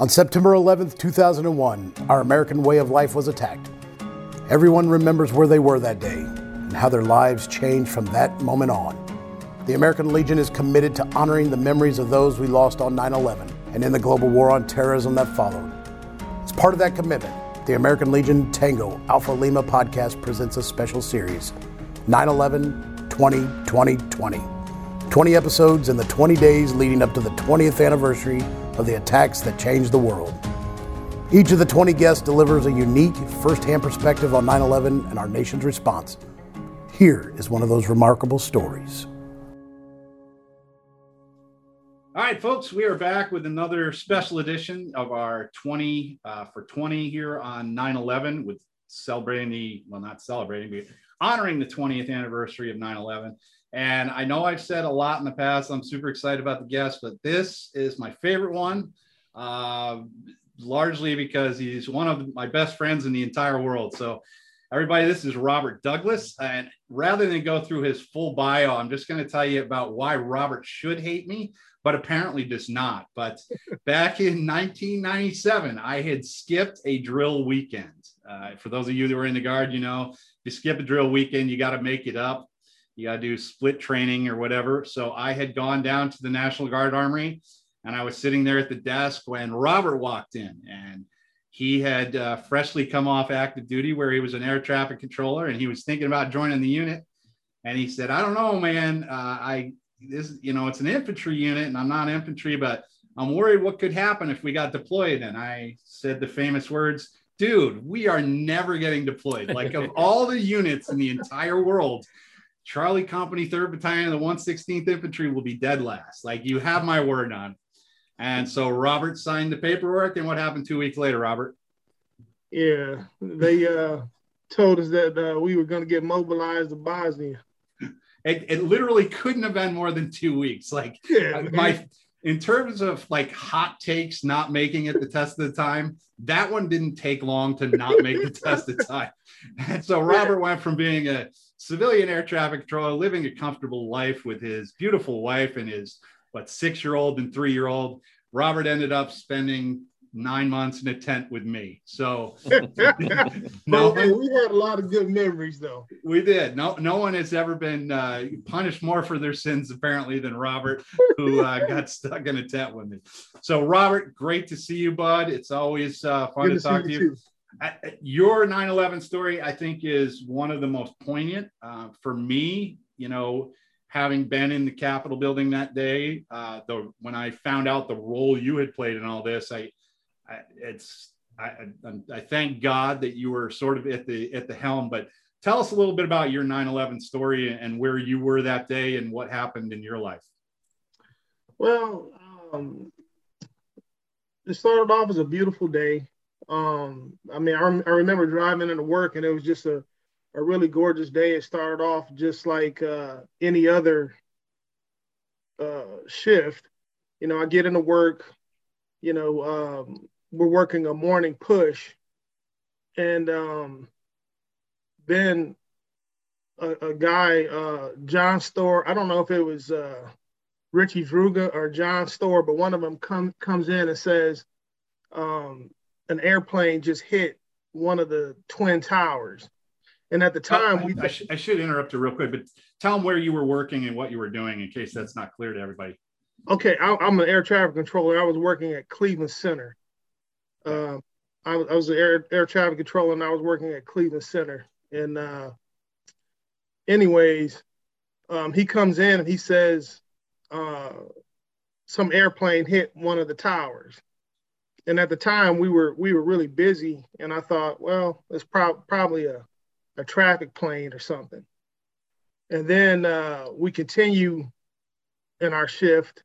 On September 11th, 2001, our American way of life was attacked. Everyone remembers where they were that day and how their lives changed from that moment on. The American Legion is committed to honoring the memories of those we lost on 9 11 and in the global war on terrorism that followed. As part of that commitment, the American Legion Tango Alpha Lima podcast presents a special series 9 11 20 20 20. 20 episodes in the 20 days leading up to the 20th anniversary of the attacks that changed the world. Each of the 20 guests delivers a unique, first hand perspective on 9 11 and our nation's response. Here is one of those remarkable stories. All right, folks, we are back with another special edition of our 20 uh, for 20 here on 9 11 with celebrating the, well, not celebrating, but honoring the 20th anniversary of 9 11. And I know I've said a lot in the past. I'm super excited about the guest, but this is my favorite one, uh, largely because he's one of my best friends in the entire world. So, everybody, this is Robert Douglas. And rather than go through his full bio, I'm just going to tell you about why Robert should hate me, but apparently does not. But back in 1997, I had skipped a drill weekend. Uh, for those of you that were in the guard, you know, you skip a drill weekend, you got to make it up you got to do split training or whatever. So I had gone down to the National Guard Armory and I was sitting there at the desk when Robert walked in and he had uh, freshly come off active duty where he was an air traffic controller and he was thinking about joining the unit. And he said, I don't know, man. Uh, I, this, you know, it's an infantry unit and I'm not infantry, but I'm worried what could happen if we got deployed. And I said the famous words, dude, we are never getting deployed. Like of all the units in the entire world, Charlie Company, 3rd Battalion, the 116th Infantry will be dead last. Like you have my word on. And so Robert signed the paperwork. And what happened two weeks later, Robert? Yeah, they uh, told us that uh, we were going to get mobilized to Bosnia. It, it, literally couldn't have been more than two weeks. Like yeah, my, in terms of like hot takes not making it the test of the time, that one didn't take long to not make the test of time. And so Robert went from being a civilian air traffic controller, living a comfortable life with his beautiful wife and his what six year old and three year old. Robert ended up spending nine months in a tent with me. So no, we had a lot of good memories though. We did. No, no one has ever been uh, punished more for their sins apparently than Robert, who uh, got stuck in a tent with me. So Robert, great to see you, bud. It's always uh, fun good to, to talk to you. Too. Your 9/11 story, I think, is one of the most poignant uh, for me. You know, having been in the Capitol building that day, uh, the when I found out the role you had played in all this, I, I it's I, I, I, thank God that you were sort of at the at the helm. But tell us a little bit about your 9/11 story and where you were that day and what happened in your life. Well, um, it started off as a beautiful day. Um, I mean, I, I remember driving into work and it was just a, a really gorgeous day. It started off just like uh, any other uh, shift. You know, I get into work, you know, um, we're working a morning push. And um, then a, a guy, uh, John Store, I don't know if it was uh, Richie Druga or John Store, but one of them come, comes in and says, um, an airplane just hit one of the twin towers. And at the time, I, we I, sh- I, should interrupt you real quick, but tell them where you were working and what you were doing in case that's not clear to everybody. Okay, I, am an air traffic controller. I was working at Cleveland Center. Uh, I, I, was an air, air traffic controller and I was working at Cleveland Center. And, uh, anyways, um, he comes in and he says, uh, some airplane hit one of the towers and at the time we were we were really busy and i thought well it's pro- probably a, a traffic plane or something. And then uh, we continue in our shift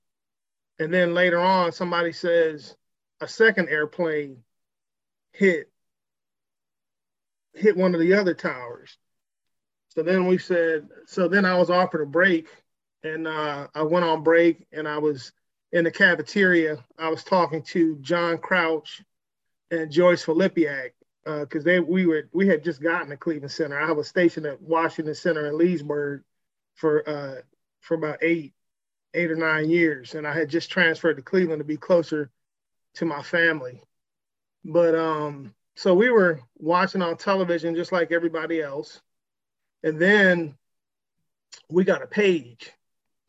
and then later on somebody says a second airplane hit hit one of the other towers. So then we said so then i was offered a break and uh, i went on break and i was in the cafeteria, I was talking to John Crouch and Joyce Filipiak because uh, they we were we had just gotten to Cleveland Center. I was stationed at Washington Center in Leesburg for uh, for about eight eight or nine years, and I had just transferred to Cleveland to be closer to my family. But um, so we were watching on television just like everybody else. And then we got a page.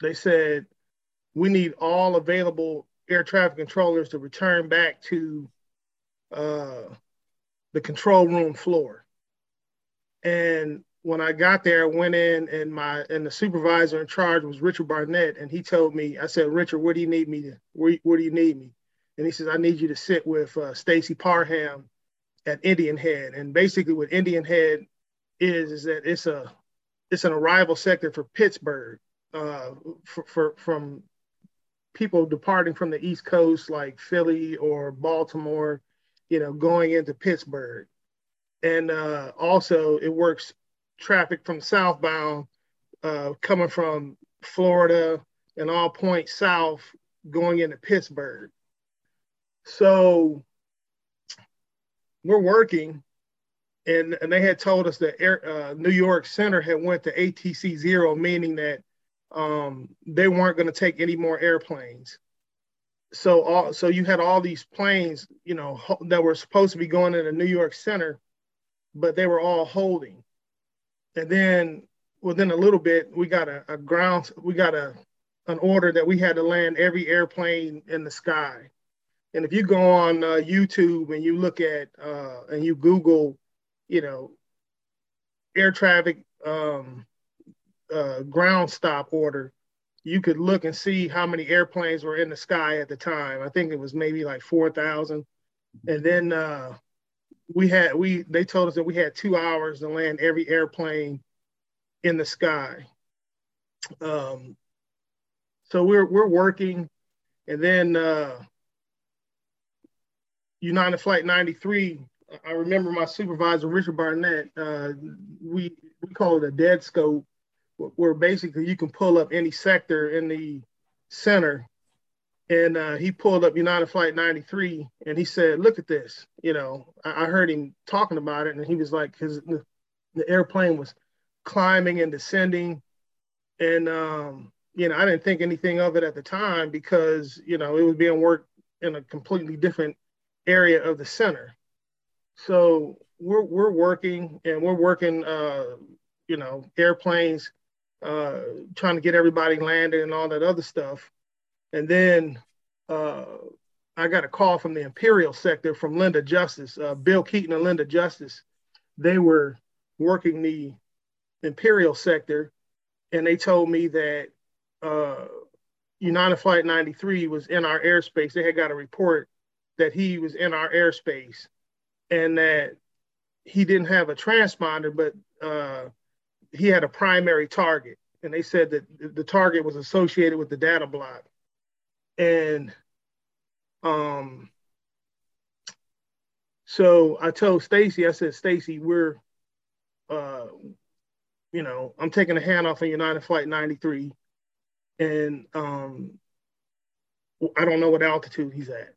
They said, we need all available air traffic controllers to return back to uh, the control room floor. And when I got there, I went in and my and the supervisor in charge was Richard Barnett, and he told me, I said, Richard, where do you need me to? Where, where do you need me? And he says, I need you to sit with uh, Stacy Parham at Indian Head. And basically, what Indian Head is is that it's a it's an arrival sector for Pittsburgh, uh, for, for from people departing from the East Coast, like Philly or Baltimore, you know, going into Pittsburgh. And uh, also, it works traffic from southbound uh, coming from Florida and all points south going into Pittsburgh. So we're working, and, and they had told us that Air, uh, New York Center had went to ATC zero, meaning that um, they weren't going to take any more airplanes. So all so you had all these planes, you know, that were supposed to be going into New York Center, but they were all holding and then within a little bit, we got a, a ground, we got a an order that we had to land every airplane in the sky. And if you go on uh, YouTube and you look at uh, and you Google, you know, air traffic um, uh, ground stop order, you could look and see how many airplanes were in the sky at the time. I think it was maybe like four thousand. And then uh, we had we they told us that we had two hours to land every airplane in the sky. Um, so we're we're working, and then uh, United Flight 93. I remember my supervisor Richard Barnett. Uh, we we call it a dead scope, where basically you can pull up any sector in the center and uh, he pulled up United Flight 93 and he said, "Look at this." You know, I, I heard him talking about it, and he was like, "His the, the airplane was climbing and descending," and um, you know, I didn't think anything of it at the time because you know it was being worked in a completely different area of the center. So we're we're working and we're working, uh, you know, airplanes, uh, trying to get everybody landed and all that other stuff and then uh, I got a call from the Imperial sector from Linda Justice, uh, Bill Keaton and Linda Justice. They were working the Imperial sector, and they told me that uh, United Flight 93 was in our airspace. They had got a report that he was in our airspace and that he didn't have a transponder, but uh, he had a primary target. And they said that the target was associated with the data block. And um, so I told Stacy, I said, Stacy, we're, uh, you know, I'm taking a hand off on United Flight 93, and um, I don't know what altitude he's at.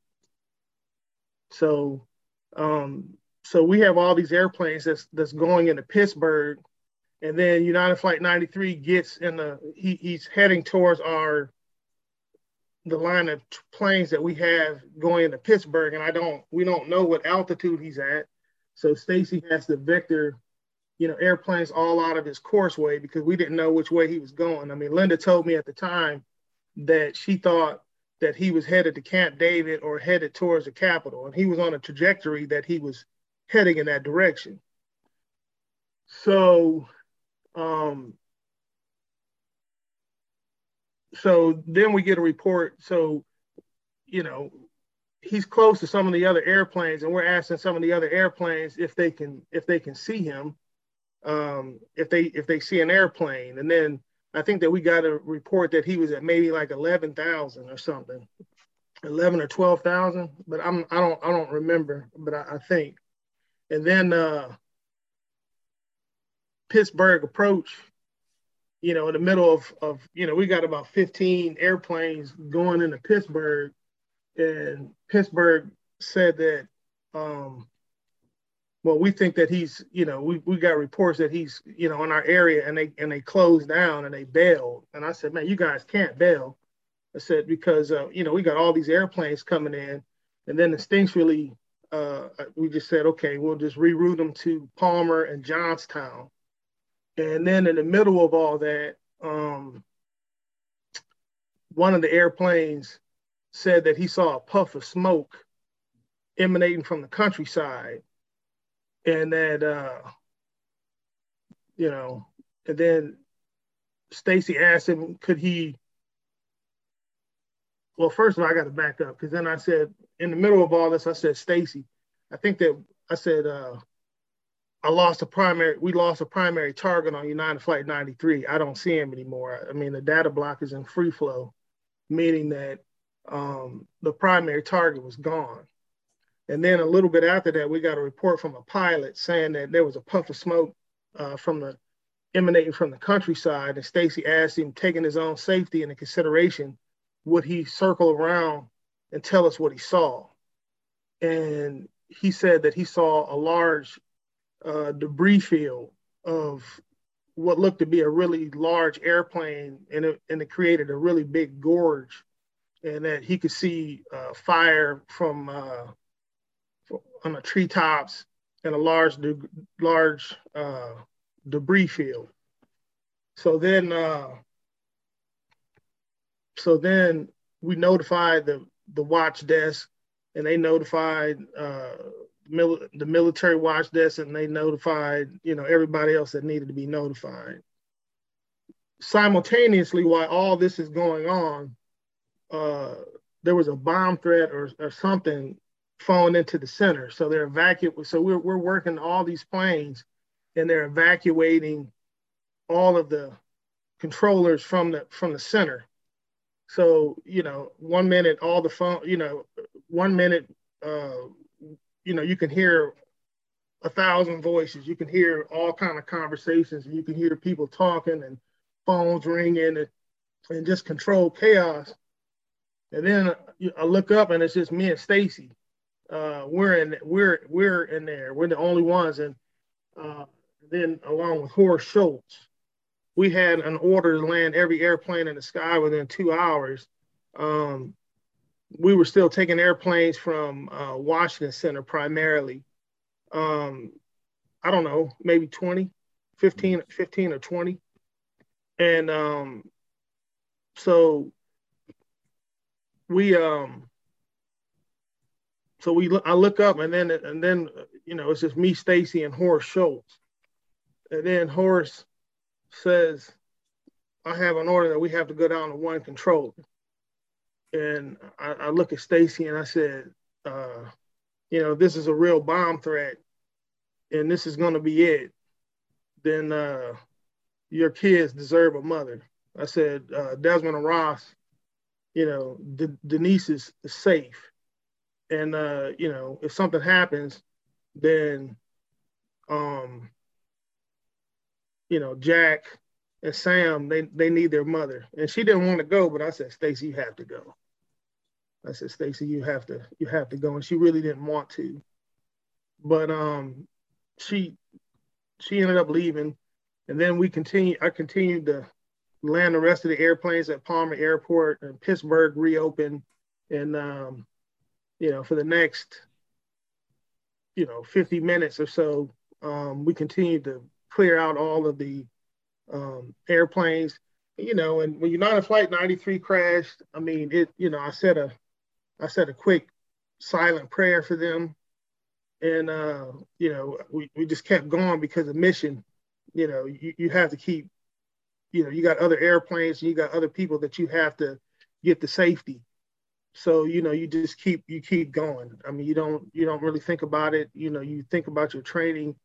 So, um, so we have all these airplanes that's that's going into Pittsburgh, and then United Flight 93 gets in the he, he's heading towards our the line of planes that we have going into Pittsburgh, and I don't we don't know what altitude he's at. So Stacy has to vector, you know, airplanes all out of his course way because we didn't know which way he was going. I mean, Linda told me at the time that she thought that he was headed to Camp David or headed towards the Capitol, and he was on a trajectory that he was heading in that direction. So um, so then we get a report. So, you know, he's close to some of the other airplanes, and we're asking some of the other airplanes if they can if they can see him, um, if they if they see an airplane. And then I think that we got a report that he was at maybe like eleven thousand or something, eleven or twelve thousand. But I'm I don't I don't remember, but I, I think. And then uh, Pittsburgh approach you know, in the middle of, of, you know, we got about 15 airplanes going into Pittsburgh, and Pittsburgh said that, um, well, we think that he's, you know, we, we got reports that he's, you know, in our area, and they and they closed down and they bailed. And I said, man, you guys can't bail. I said because, uh, you know, we got all these airplanes coming in, And then instinctually, uh, we just said, okay, we'll just reroute them to Palmer and Johnstown. And then in the middle of all that, um, one of the airplanes said that he saw a puff of smoke emanating from the countryside, and that uh, you know, and then Stacy asked him, could he? Well, first of all, I got to back up because then I said, in the middle of all this, I said, Stacy, I think that I said, uh, I lost a primary, we lost a primary target on United Flight 93. I don't see him anymore. I mean, the data block is in free flow, meaning that um, the primary target was gone. And then a little bit after that, we got a report from a pilot saying that there was a puff of smoke uh, from the emanating from the countryside. And Stacy asked him, taking his own safety into consideration, would he circle around and tell us what he saw? And he said that he saw a large uh, debris field of what looked to be a really large airplane, and it, and it created a really big gorge, and that he could see uh, fire from uh, on the treetops and a large large uh, debris field. So then, uh, so then we notified the the watch desk, and they notified uh, mil- the military watch desk, and they notified you know everybody else that needed to be notified. Simultaneously, while all this is going on, uh, there was a bomb threat or, or something falling into the center. So they're evacuating. So we're, we're working all these planes and they're evacuating all of the controllers from the from the center. So you know, one minute all the phone, you know, one minute, uh, you know, you can hear a thousand voices. You can hear all kind of conversations. And You can hear people talking and phones ringing and, and just control chaos. And then I look up and it's just me and Stacy uh, we're in we're we're in there. We're the only ones, and uh, then along with Horst Schultz, we had an order to land every airplane in the sky within two hours. Um, we were still taking airplanes from uh, Washington Center primarily. Um, I don't know, maybe 20, 15, 15 or 20. And um, so we um, so we I look up and then and then you know it's just me, Stacy, and Horace Schultz. And then Horace says, "I have an order that we have to go down to one controller." And I, I look at Stacy and I said, uh, "You know, this is a real bomb threat, and this is going to be it. Then uh, your kids deserve a mother." I said, uh, "Desmond and Ross, you know, D- Denise is, safe." and uh, you know, if something happens, then um, you know, Jack and Sam, they they need their mother. And she didn't want to go, but I said, Stacy, you have to go. I said, Stacy, you have to, you have to go. And she really didn't want to. But um she she ended up leaving. And then we continued, I continued to land the rest of the airplanes at Palmer Airport and Pittsburgh reopened. And um, you know, for the next, you know, 50 minutes or so, um, we continued to clear out all of the um, airplanes, you know, and when United Flight 93 crashed, I mean, it, you know, I said a, I said a quick silent prayer for them. And, uh, you know, we, we just kept going because of mission, you know, you, you have to keep, you know, you got other airplanes and you got other people that you have to get to safety. So you know you just keep you keep going. I mean you don't you don't really think about it. You know you think about your training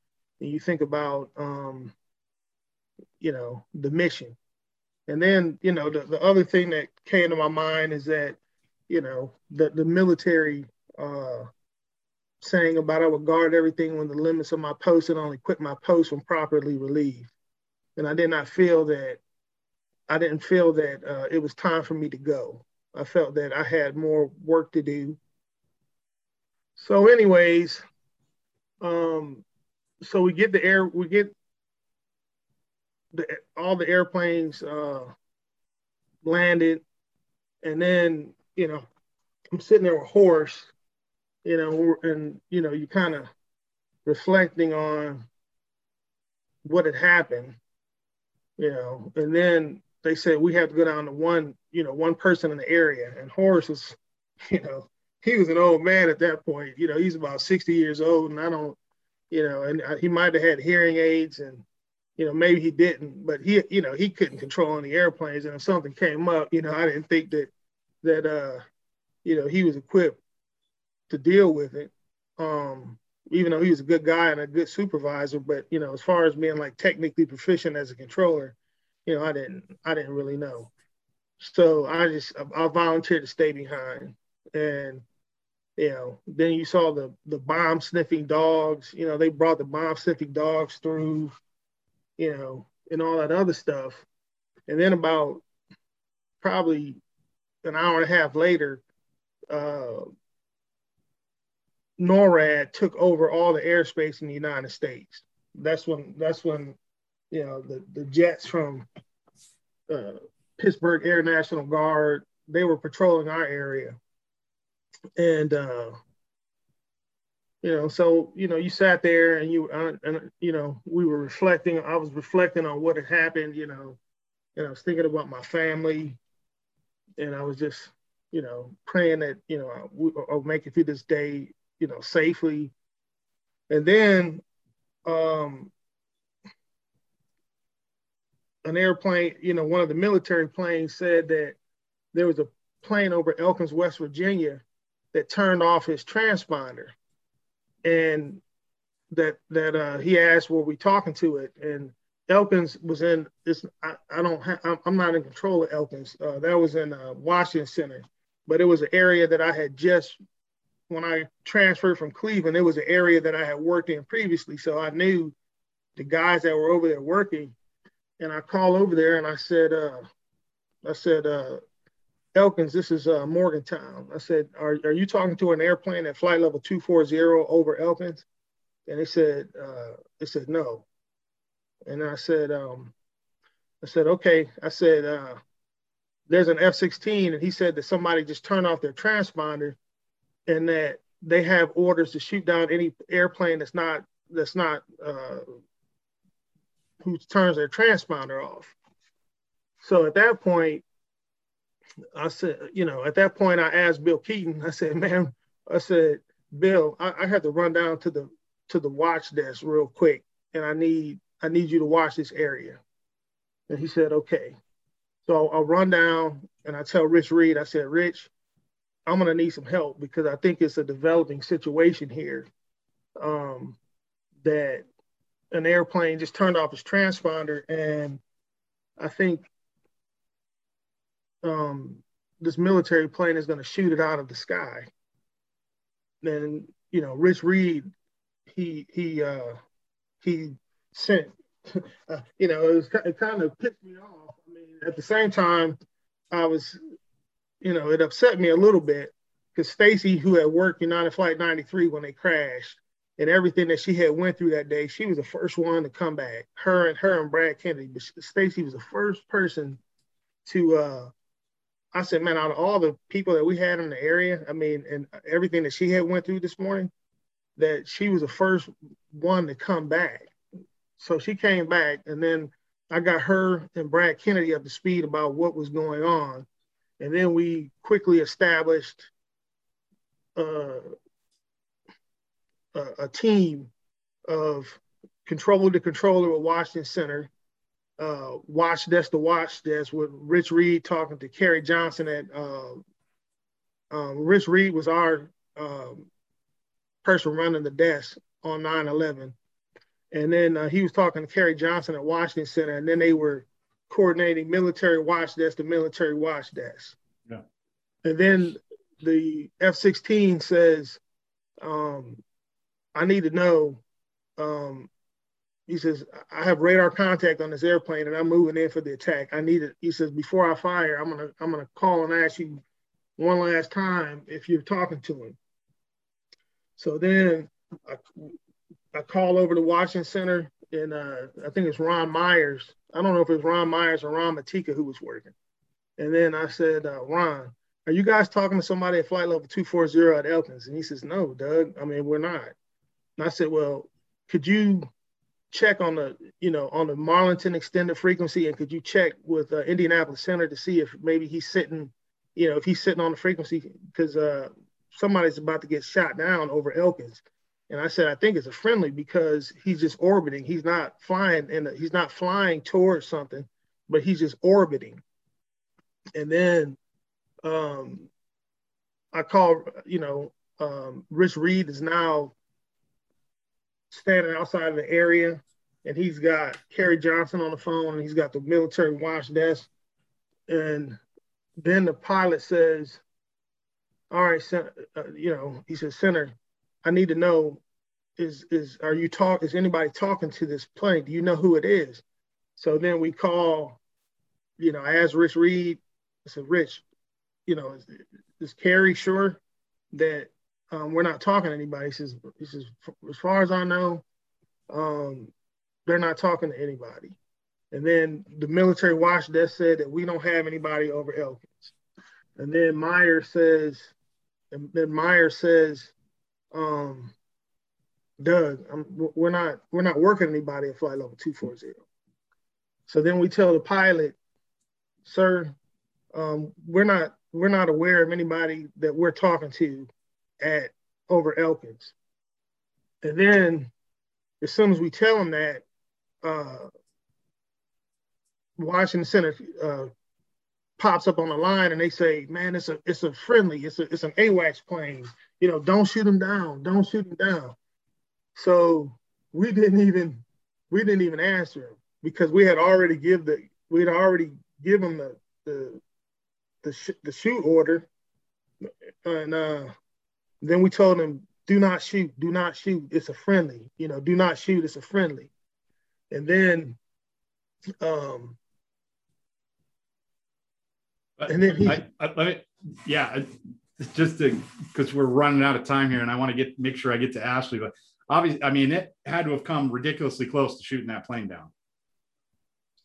and you think about um you know the mission. And then you know the, the other thing that came to my mind is that you know the the military uh saying about i would guard everything when the limits of my post and only quit my post when properly relieved. And i did not feel that i didn't feel that uh, it was time for me to go. I felt that I had more work to do. So, anyways, um, so we get the air, we get the all the airplanes uh, landed, and then you know I'm sitting there with Horst, you know, and you know, you kind of reflecting on what had happened, you know, and then they said we have to go down to one, you know, one person in the area, and Horace was, you know, he was an old man at that point. You know, he's about 60 years old, and I don't, you know, and he might have had hearing aids, and you know, maybe he didn't, but he, you know, he couldn't control any airplanes, and if something came up, you know, I didn't think that that uh, you know, he was equipped to deal with it. Um, even though he was a good guy and a good supervisor, but you know, as far as being like technically proficient as a controller, you know, I didn't, I didn't really know. So I just, I volunteered to stay behind, and you know, then you saw the the bomb sniffing dogs. You know, they brought the bomb sniffing dogs through, you know, and all that other stuff. And then about probably an hour and a half later, uh, NORAD took over all the airspace in the United States. That's when that's when you know the, the jets from uh, Pittsburgh Air National Guard they were patrolling our area, and uh, you know so you know you sat there and you uh, and you know we were reflecting. I was reflecting on what had happened. You know, and I was thinking about my family, and I was just you know praying that you know I'll make it through this day you know, safely. And then um, an airplane, you know, one of the military planes said that there was a plane over Elkins, West Virginia, that turned off his transponder, and that that uh, he asked, "Were we talking to it?" And Elkins was in this. I, I don't. Ha- I'm not in control of Elkins. Uh, that was in uh, Washington Center, but it was an area that I had just when I transferred from Cleveland, it was an area that I had worked in previously. So I knew the guys that were over there working. And I called over there and I said, uh, I said, uh, Elkins, this is uh, Morgantown. I said, are, are you talking to an airplane at flight level 240 over Elkins? And they said, uh, they said, no. And I said, um, I said, okay. I said, uh, there's an F-16. And he said that somebody just turned off their transponder and that they have orders to shoot down any airplane that's not that's not uh, who turns their transponder off. So at that point, I said, you know, at that point, I asked Bill Keaton. I said, man, I said, Bill, I, I had to run down to the to the watch desk real quick, and I need I need you to watch this area. And he said, okay. So I'll run down and I tell Rich Reed, I said, Rich, I'm gonna need some help because I think it's a developing situation here. Um, that an airplane just turned off its transponder, and I think um, this military plane is going to shoot it out of the sky. Then you know, Rich Reed, he he uh, he sent. Uh, you know, it, was, it kind of pissed me off. I mean, at the same time, I was you know, it upset me a little bit because Stacy, who had worked United Flight 93 when they crashed, and everything that she had went through that day, she was the first one to come back. Her and her and Brad Kennedy, but Stacy was the first person to. uh I said, man, out of all the people that we had in the area, I mean, and everything that she had went through this morning, that she was the first one to come back. So she came back, and then I got her and Brad Kennedy up to speed about what was going on and then we quickly established uh, a, a, team of controller to controller with Washington Center, uh, watch desk to watch desk with Rich Reed talking to Kerry Johnson at uh, um, Rich Reed was our um, person running the desk on 9-11. And then uh, he was talking to Kerry Johnson at Washington Center, and then they were coordinating military watch desk to military watch desk. Yeah. And then the F 16 says, um, I need to know. Um, he says, I have radar contact on this airplane and I'm moving in for the attack. I need it. He says, before I fire, I'm gonna I'm gonna call and ask you one last time if you're talking to him. So then I, I call over to Washington Center and uh, I think it's Ron Myers. I don't know if it was Ron Myers or Ron Matika who was working. And then I said, uh, Ron, are you guys talking to somebody at flight level 240 at Elkins? And he says, no, Doug, I mean, we're not. And I said, well, could you check on the, you know, on the Marlington extended frequency and could you check with uh, Indianapolis Center to see if maybe he's sitting, you know, if he's sitting on the frequency because uh, somebody's about to get shot down over Elkins. And I said, I think it's a friendly because he's just orbiting. He's not flying and he's not flying towards something, but he's just orbiting. And then um, I call, you know, um, Rich Reed is now standing outside of the area and he's got Kerry Johnson on the phone and he's got the military watch desk. And then the pilot says, all right, uh, you know, he says, Senator, I need to know, is, is, are you talk, is anybody talking to this plane? Do you know who it is? So then we call, you know, I asked Rich Reed, I said, Rich, you know, is, is Kerry sure that um, we're not talking to anybody? He says, he says, as far as I know, um, they're not talking to anybody. And then the military watch desk said that we don't have anybody over Elkins. And then Meyer says, and then Meyer says, um, Doug, I'm, we're not we're not working anybody at flight level 240. So then we tell the pilot, sir, um, we're not we're not aware of anybody that we're talking to at over Elkins. And then as soon as we tell them that, uh, Washington Center uh, pops up on the line and they say, "Man, it's a it's a friendly, it's a it's an AWACS plane. You know, don't shoot them down, don't shoot them down." So we didn't even we didn't even answer him because we had already give the we had already given the the the, sh- the shoot order, and uh, then we told him, "Do not shoot, do not shoot. It's a friendly. You know, do not shoot. It's a friendly." And then, um, and then he, I, I, let me, yeah, just to because we're running out of time here, and I want to get make sure I get to Ashley, but obviously, I mean, it had to have come ridiculously close to shooting that plane down.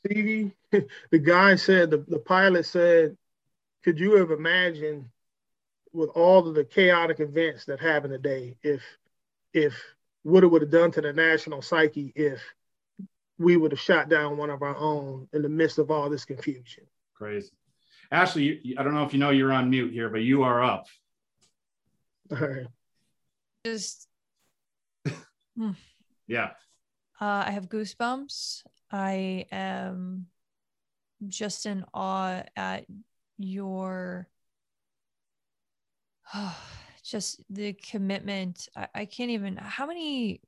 Stevie, the guy said the, the pilot said could you have imagined with all of the chaotic events that happened today if if what it would have done to the national psyche if we would have shot down one of our own in the midst of all this confusion crazy ashley i don't know if you know you're on mute here but you are up. All right. Just hmm. yeah. Uh, i have goosebumps. I am just in awe at your oh, just the commitment. I, I, can't even how many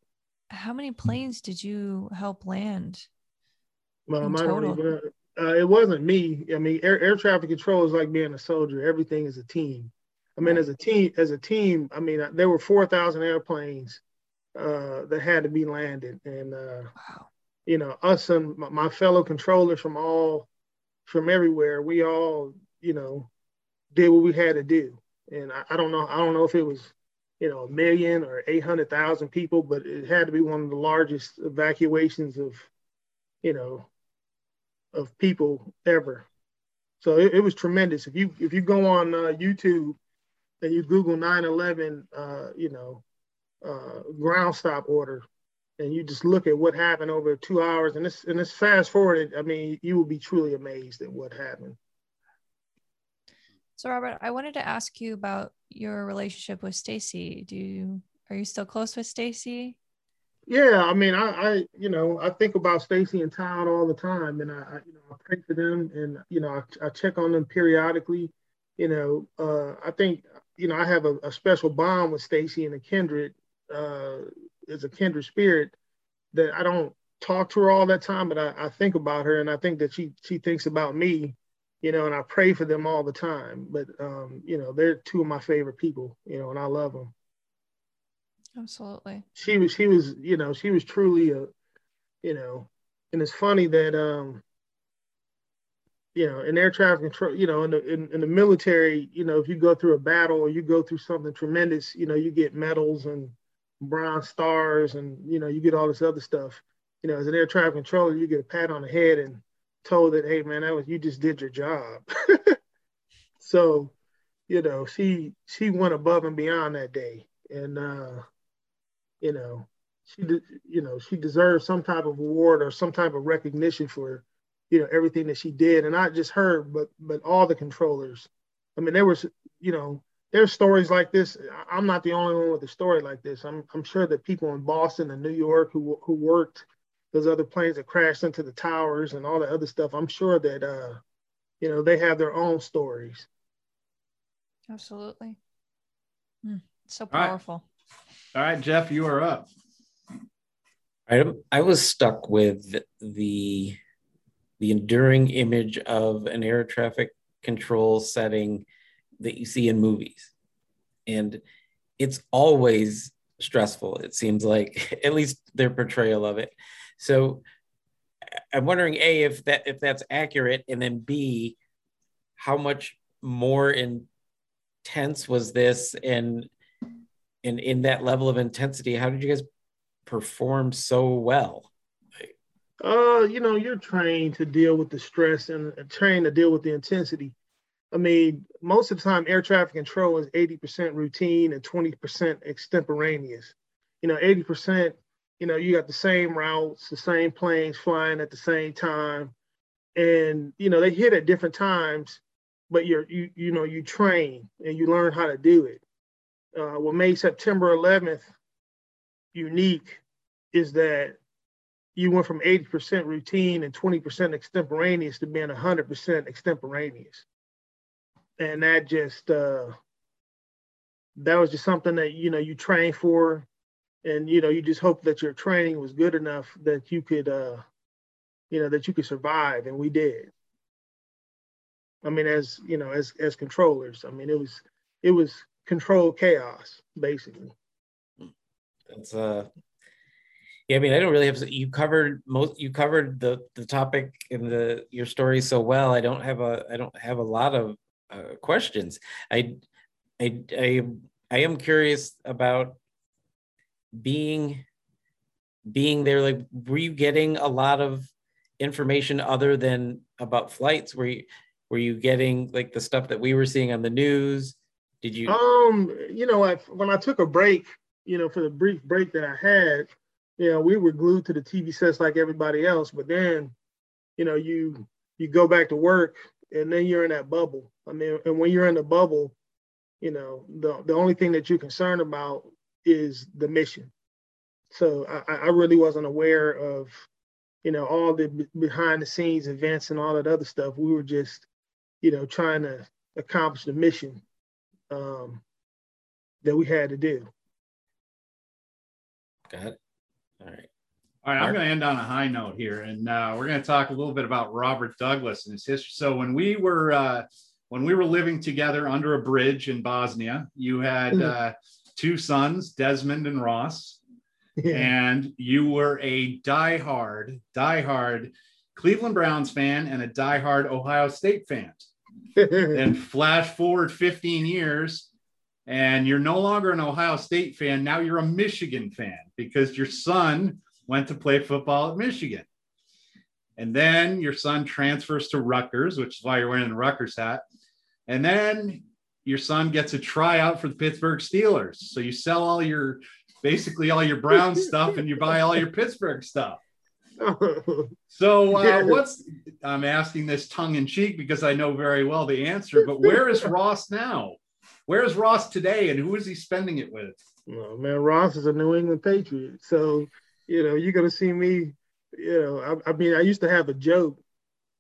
how many planes did you help land well even, uh, it wasn't me i mean air, air traffic control is like being a soldier everything is a team i mean as a team as a team i mean there were 4000 airplanes uh, that had to be landed and uh, wow. you know us and my, fellow controllers from all from everywhere we all you know, did what we had to do. And I, I don't know, I don't know if it was, you know, a million or 800,000 people, but it had to be one of the largest evacuations of, you know, of people ever. So it, it was tremendous. If you if you go on uh, YouTube and you Google 9/11, uh, you know, uh, ground stop order, and you just look at what happened over two hours, and this and this fast forwarded, I mean, you will be truly amazed at what happened. So Robert, I wanted to ask you about your relationship with Stacy. Do you are you still close with Stacy? Yeah, I mean, I, I, you know, I think about Stacy and Todd all the time, and I, I, you know, I pray for them, and you know, I, I check on them periodically. You know, uh, I think, you know, I have a, a special bond with Stacy and a kindred, uh, as a kindred spirit that I don't talk to her all that time, but I, I think about her, and I think that she she thinks about me you know, and I pray for them all the time. But um, you know, they're two of my favorite people, you know, and I love them. Absolutely. She was, she was, you know, she was truly a, you know, and it's funny that um, you know, in air traffic control, you know, in the in, in the military, you know, if you go through a battle or you go through something tremendous, you know, you get medals and bronze stars and you know, you get all this other stuff. You know, as an air traffic controller, you get a pat on the head and told that, hey man, that was you just did your job. so, you know, she she went above and beyond that day, and uh, you know, she de- you know she deserves some type of award or some type of recognition for you know everything that she did, and not just her, but but all the controllers. I mean, there was you know there's stories like this. I'm not the only one with a story like this. I'm I'm sure that people in Boston and New York who who worked those other planes that crashed into the towers and all the other stuff. I'm sure that uh, you know they have their own stories. Absolutely. Mm, so powerful. All right. Jeff, you are up. I, I was stuck with the the enduring image of an air traffic control setting that you see in movies. And it's always stressful, it seems like, at least their portrayal of it. So I'm wondering A, if that if that's accurate, and then B, how much more intense was this and and in that level of intensity, how did you guys perform so well? Uh, you know, you're trained to deal with the stress and trained to deal with the intensity. I mean, most of the time, air traffic control is 80% routine and 20% extemporaneous. You know, 80%, you know, you got the same routes, the same planes flying at the same time. And, you know, they hit at different times, but you're, you, you know, you train and you learn how to do it. Uh, what made September 11th unique is that you went from 80% routine and 20% extemporaneous to being 100% extemporaneous. And that just, uh, that was just something that, you know, you train for. And, you know, you just hope that your training was good enough that you could, uh, you know, that you could survive. And we did. I mean, as, you know, as, as controllers, I mean, it was, it was controlled chaos, basically. That's uh yeah, I mean, I don't really have you covered most you covered the the topic in the your story so well. I don't have a I don't have a lot of uh, questions. I I I I am curious about being being there like were you getting a lot of information other than about flights were you were you getting like the stuff that we were seeing on the news did you um you know I, when i took a break you know for the brief break that i had you know, we were glued to the TV sets like everybody else, but then, you know, you you go back to work and then you're in that bubble. I mean, and when you're in the bubble, you know, the the only thing that you're concerned about is the mission. So I, I really wasn't aware of, you know, all the behind the scenes events and all that other stuff. We were just, you know, trying to accomplish the mission um, that we had to do. Got it. All right. All right, I'm going to end on a high note here, and uh, we're going to talk a little bit about Robert Douglas and his history. So when we were uh, when we were living together under a bridge in Bosnia, you had hmm. uh, two sons, Desmond and Ross, yeah. and you were a diehard, diehard Cleveland Browns fan and a diehard Ohio State fan. And flash forward 15 years, and you're no longer an Ohio State fan. Now you're a Michigan fan because your son went to play football at Michigan. And then your son transfers to Rutgers, which is why you're wearing the Rutgers hat. And then your son gets a tryout for the Pittsburgh Steelers. So you sell all your basically all your Brown stuff and you buy all your Pittsburgh stuff. So uh, what's I'm asking this tongue in cheek because I know very well the answer, but where is Ross now? Where's Ross today, and who is he spending it with? Oh, man, Ross is a New England Patriot, so you know you're gonna see me. You know, I, I mean, I used to have a joke.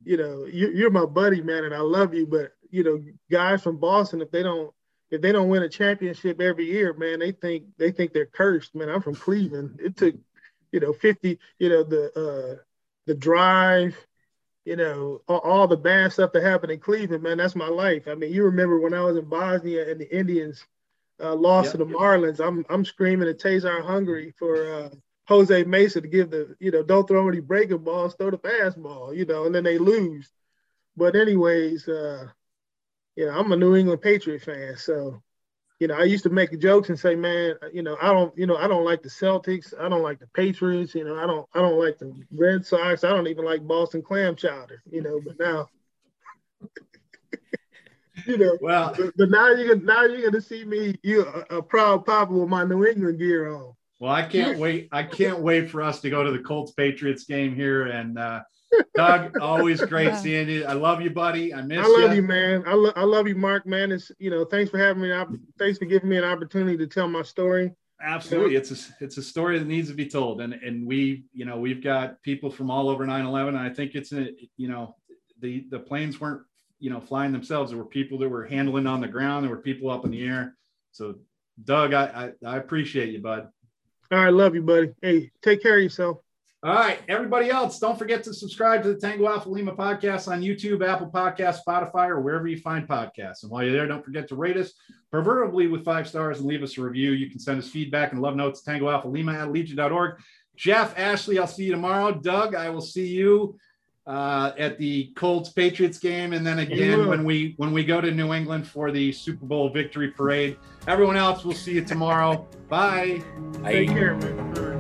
You know, you, you're my buddy, man, and I love you, but you know, guys from Boston, if they don't if they don't win a championship every year, man, they think they think they're cursed. Man, I'm from Cleveland. It took, you know, 50, you know, the uh the drive, you know, all, all, the bad stuff that happened in Cleveland, man, that's my life. I mean, you remember when I was in Bosnia and the Indians uh, lost yep. to the Marlins, I'm I'm screaming at Taser Hungary for uh, Jose Mesa to give the, you know, don't throw any breaking balls, throw the fastball, you know, and then they lose. But anyways, uh, you know, I'm a New England Patriot fan, so you know, I used to make jokes and say, man, you know, I don't, you know, I don't like the Celtics. I don't like the Patriots. You know, I don't, I don't like the Red Sox. I don't even like Boston clam chowder. You know, but now. you know. Well, but, but now you're now you're gonna see me you a, a proud papa with my New England gear on. Well, I can't wait. I can't wait for us to go to the Colts Patriots game here. And uh, Doug, always great Yeah. seeing you. I love you, buddy. I miss you. I love you. you, man. I, lo- I love you, Mark. Man, it's you know, thanks for having me. Op- thanks for giving me an opportunity to tell my story. Absolutely. It's a, it's a story that needs to be told. And, and we, you know, we've got people from all over 9 11. And I think it's, a, you know, the, the planes weren't, you know, flying themselves. There were people that were handling on the ground. There were people up in the air. So, Doug, I, I, I appreciate you, bud. All right, love you, buddy. Hey, take care of yourself. All right, everybody else, don't forget to subscribe to the Tango Alpha Lima podcast on YouTube, Apple Podcasts, Spotify, or wherever you find podcasts. And while you're there, don't forget to rate us, preferably with five stars, and leave us a review. You can send us feedback and love notes Tango Alpha Lima at legion.org. Jeff, Ashley, I'll see you tomorrow. Doug, I will see you uh, at the Colts Patriots game, and then again when we when we go to New England for the Super Bowl victory parade. Everyone else, we'll see you tomorrow. Bye. Take care, man.